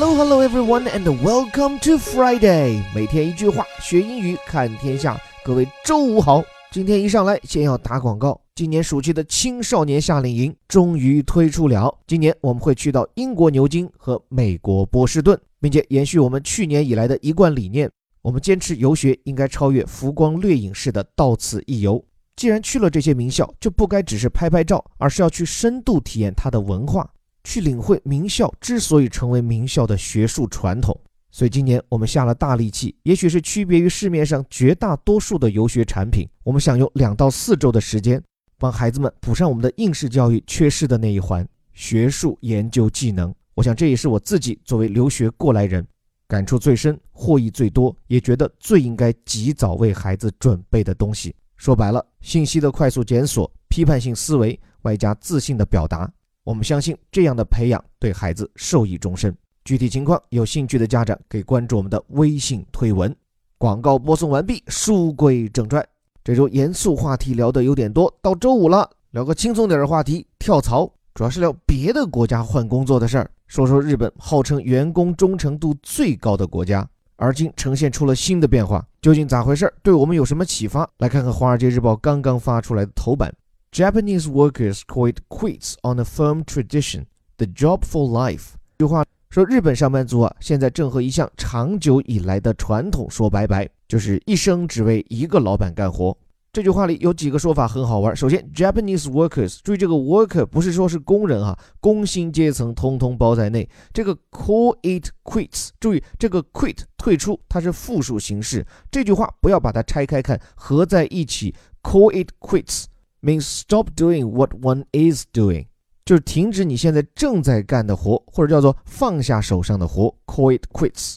Hello, hello, everyone, and welcome to Friday。每天一句话，学英语看天下。各位周五好。今天一上来，先要打广告。今年暑期的青少年夏令营终于推出了。今年我们会去到英国牛津和美国波士顿，并且延续我们去年以来的一贯理念，我们坚持游学应该超越浮光掠影式的到此一游。既然去了这些名校，就不该只是拍拍照，而是要去深度体验它的文化。去领会名校之所以成为名校的学术传统，所以今年我们下了大力气，也许是区别于市面上绝大多数的游学产品，我们想用两到四周的时间，帮孩子们补上我们的应试教育缺失的那一环——学术研究技能。我想这也是我自己作为留学过来人，感触最深、获益最多，也觉得最应该及早为孩子准备的东西。说白了，信息的快速检索、批判性思维，外加自信的表达。我们相信这样的培养对孩子受益终身。具体情况，有兴趣的家长可以关注我们的微信推文。广告播送完毕，书归正传。这周严肃话题聊得有点多，到周五了，聊个轻松点的话题——跳槽，主要是聊别的国家换工作的事儿。说说日本，号称员工忠诚度最高的国家，而今呈现出了新的变化，究竟咋回事？对我们有什么启发？来看看《华尔街日报》刚刚发出来的头版。Japanese workers call it quits on a firm tradition, the job for life。这句话说，日本上班族啊，现在正和一项长久以来的传统说拜拜，就是一生只为一个老板干活。这句话里有几个说法很好玩。首先，Japanese workers，注意这个 worker 不是说是工人哈，工薪阶层通通包在内。这个 call it quits，注意这个 quit 退出，它是复数形式。这句话不要把它拆开看，合在一起，call it quits。Means stop doing what one is doing，就是停止你现在正在干的活，或者叫做放下手上的活，call it quits。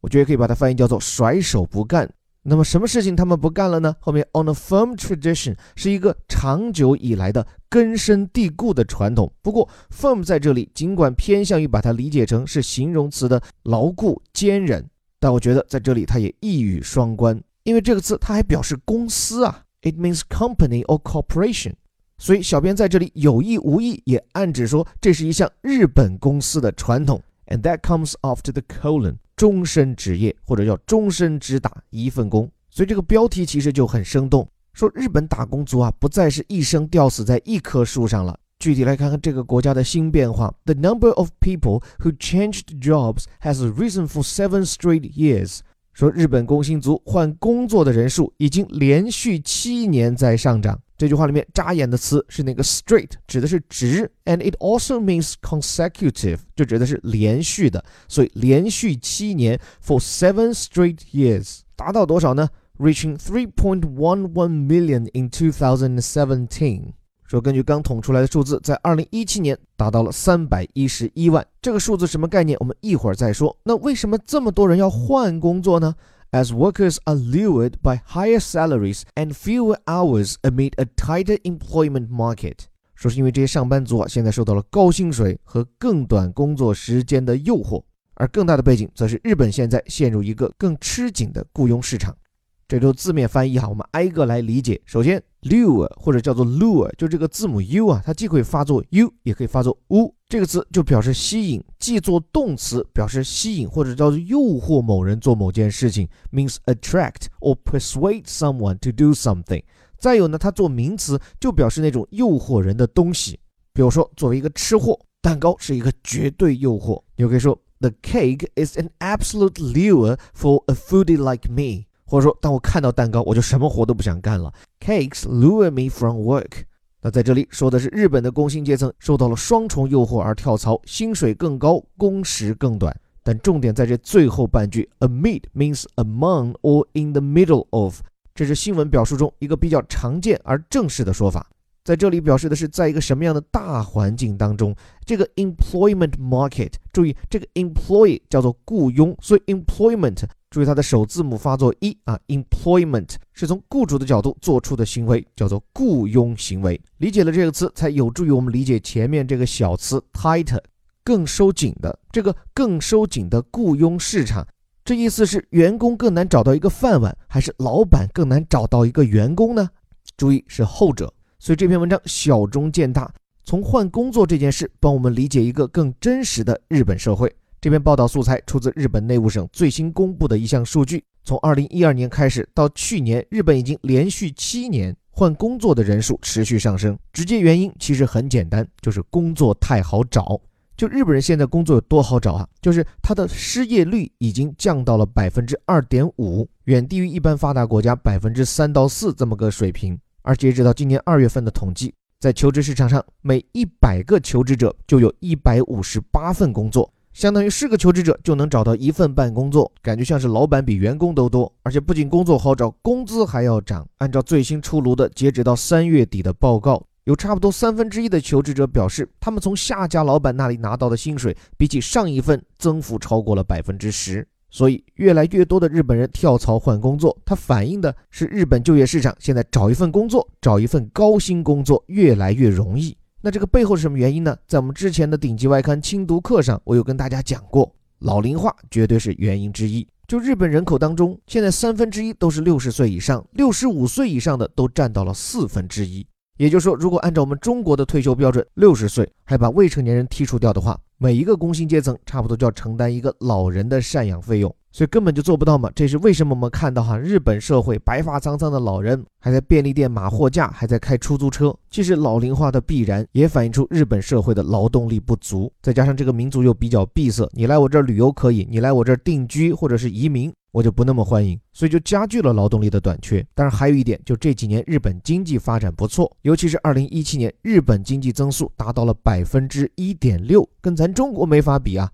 我觉得可以把它翻译叫做甩手不干。那么什么事情他们不干了呢？后面 on a firm tradition 是一个长久以来的根深蒂固的传统。不过 firm 在这里尽管偏向于把它理解成是形容词的牢固坚韧，但我觉得在这里它也一语双关，因为这个词它还表示公司啊。It means company or corporation，所以小编在这里有意无意也暗指说这是一项日本公司的传统。And that comes after the colon，终身职业或者叫终身只打一份工。所以这个标题其实就很生动，说日本打工族啊不再是一生吊死在一棵树上了。具体来看看这个国家的新变化：The number of people who changed jobs has risen for seven straight years。说日本工薪族换工作的人数已经连续七年在上涨。这句话里面扎眼的词是那个 straight，指的是直，and it also means consecutive，就指的是连续的。所以连续七年，for seven straight years，达到多少呢？Reaching three point one one million in two thousand seventeen。说根据刚统出来的数字，在二零一七年达到了三百一十一万。这个数字什么概念？我们一会儿再说。那为什么这么多人要换工作呢？As workers are lured by higher salaries and fewer hours amid a tighter employment market，说是因为这些上班族啊，现在受到了高薪水和更短工作时间的诱惑。而更大的背景，则是日本现在陷入一个更吃紧的雇佣市场。这都字面翻译哈，我们挨个来理解。首先，lure 或者叫做 lure，就这个字母 u 啊，它既可以发作 u，也可以发作 u。这个词就表示吸引，既做动词表示吸引或者叫做诱惑某人做某件事情，means attract or persuade someone to do something。再有呢，它做名词就表示那种诱惑人的东西。比如说，作为一个吃货，蛋糕是一个绝对诱惑。你就可以说，The cake is an absolute lure for a foodie like me。或者说，当我看到蛋糕，我就什么活都不想干了。Cakes lure me from work。那在这里说的是日本的工薪阶层受到了双重诱惑而跳槽，薪水更高，工时更短。但重点在这最后半句，amid means among or in the middle of，这是新闻表述中一个比较常见而正式的说法。在这里表示的是在一个什么样的大环境当中，这个 employment market，注意这个 employ 叫做雇佣，所以 employment。注意它的首字母发作一啊，employment 是从雇主的角度做出的行为，叫做雇佣行为。理解了这个词，才有助于我们理解前面这个小词 tight，更收紧的这个更收紧的雇佣市场。这意思是员工更难找到一个饭碗，还是老板更难找到一个员工呢？注意是后者。所以这篇文章小中见大，从换工作这件事帮我们理解一个更真实的日本社会。这篇报道素材出自日本内务省最新公布的一项数据：从2012年开始到去年，日本已经连续七年换工作的人数持续上升。直接原因其实很简单，就是工作太好找。就日本人现在工作有多好找啊？就是他的失业率已经降到了百分之二点五，远低于一般发达国家百分之三到四这么个水平。而截止到今年二月份的统计，在求职市场上，每一百个求职者就有一百五十八份工作。相当于是个求职者就能找到一份半工作，感觉像是老板比员工都多，而且不仅工作好找，工资还要涨。按照最新出炉的截止到三月底的报告，有差不多三分之一的求职者表示，他们从下家老板那里拿到的薪水比起上一份增幅超过了百分之十。所以，越来越多的日本人跳槽换工作，它反映的是日本就业市场现在找一份工作，找一份高薪工作越来越容易。那这个背后是什么原因呢？在我们之前的顶级外刊精读课上，我有跟大家讲过，老龄化绝对是原因之一。就日本人口当中，现在三分之一都是六十岁以上，六十五岁以上的都占到了四分之一。也就是说，如果按照我们中国的退休标准，六十岁还把未成年人剔除掉的话，每一个工薪阶层差不多就要承担一个老人的赡养费用。所以根本就做不到嘛，这是为什么我们看到哈日本社会白发苍苍的老人还在便利店码货架，还在开出租车。其实老龄化的必然也反映出日本社会的劳动力不足，再加上这个民族又比较闭塞，你来我这儿旅游可以，你来我这儿定居或者是移民，我就不那么欢迎，所以就加剧了劳动力的短缺。当然还有一点，就这几年日本经济发展不错，尤其是二零一七年，日本经济增速达到了百分之一点六，跟咱中国没法比啊。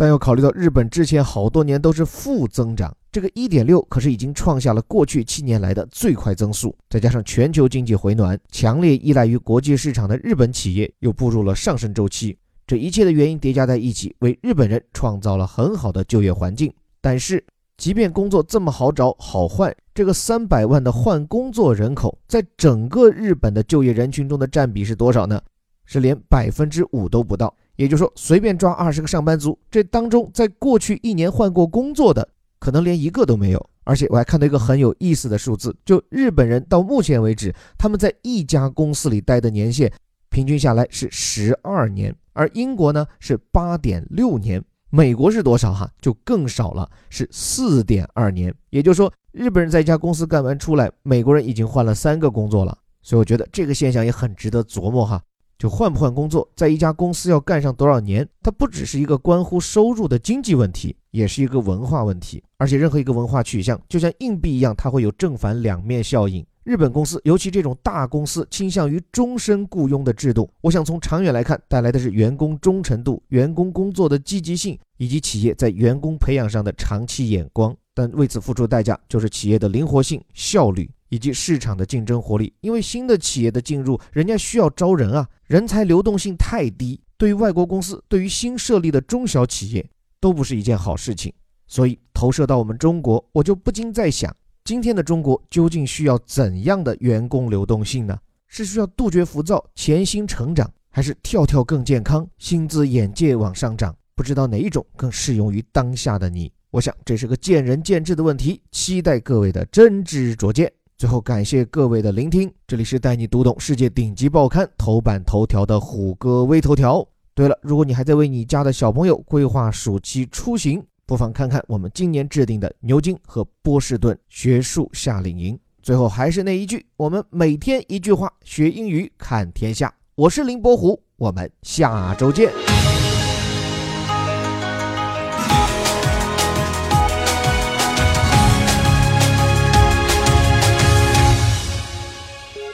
但要考虑到日本之前好多年都是负增长，这个一点六可是已经创下了过去七年来的最快增速。再加上全球经济回暖，强烈依赖于国际市场的日本企业又步入了上升周期，这一切的原因叠加在一起，为日本人创造了很好的就业环境。但是，即便工作这么好找好换，这个三百万的换工作人口在整个日本的就业人群中的占比是多少呢？是连百分之五都不到。也就是说，随便抓二十个上班族，这当中在过去一年换过工作的，可能连一个都没有。而且我还看到一个很有意思的数字，就日本人到目前为止，他们在一家公司里待的年限，平均下来是十二年，而英国呢是八点六年，美国是多少哈？就更少了，是四点二年。也就是说，日本人在一家公司干完出来，美国人已经换了三个工作了。所以我觉得这个现象也很值得琢磨哈。就换不换工作，在一家公司要干上多少年，它不只是一个关乎收入的经济问题，也是一个文化问题。而且任何一个文化取向，就像硬币一样，它会有正反两面效应。日本公司，尤其这种大公司，倾向于终身雇佣的制度。我想从长远来看，带来的是员工忠诚度、员工工作的积极性，以及企业在员工培养上的长期眼光。但为此付出代价，就是企业的灵活性、效率。以及市场的竞争活力，因为新的企业的进入，人家需要招人啊，人才流动性太低，对于外国公司，对于新设立的中小企业，都不是一件好事情。所以投射到我们中国，我就不禁在想，今天的中国究竟需要怎样的员工流动性呢？是需要杜绝浮躁、潜心成长，还是跳跳更健康、薪资眼界往上涨？不知道哪一种更适用于当下的你？我想这是个见仁见智的问题，期待各位的真知灼见。最后，感谢各位的聆听。这里是带你读懂世界顶级报刊头版头条的虎哥微头条。对了，如果你还在为你家的小朋友规划暑期出行，不妨看看我们今年制定的牛津和波士顿学术夏令营。最后还是那一句，我们每天一句话，学英语看天下。我是林伯虎，我们下周见。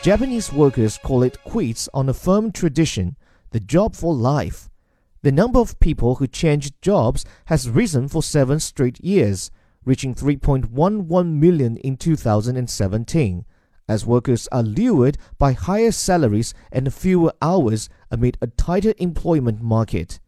Japanese workers call it quits on a firm tradition, the job for life. The number of people who changed jobs has risen for seven straight years, reaching 3.11 million in 2017, as workers are lured by higher salaries and fewer hours amid a tighter employment market.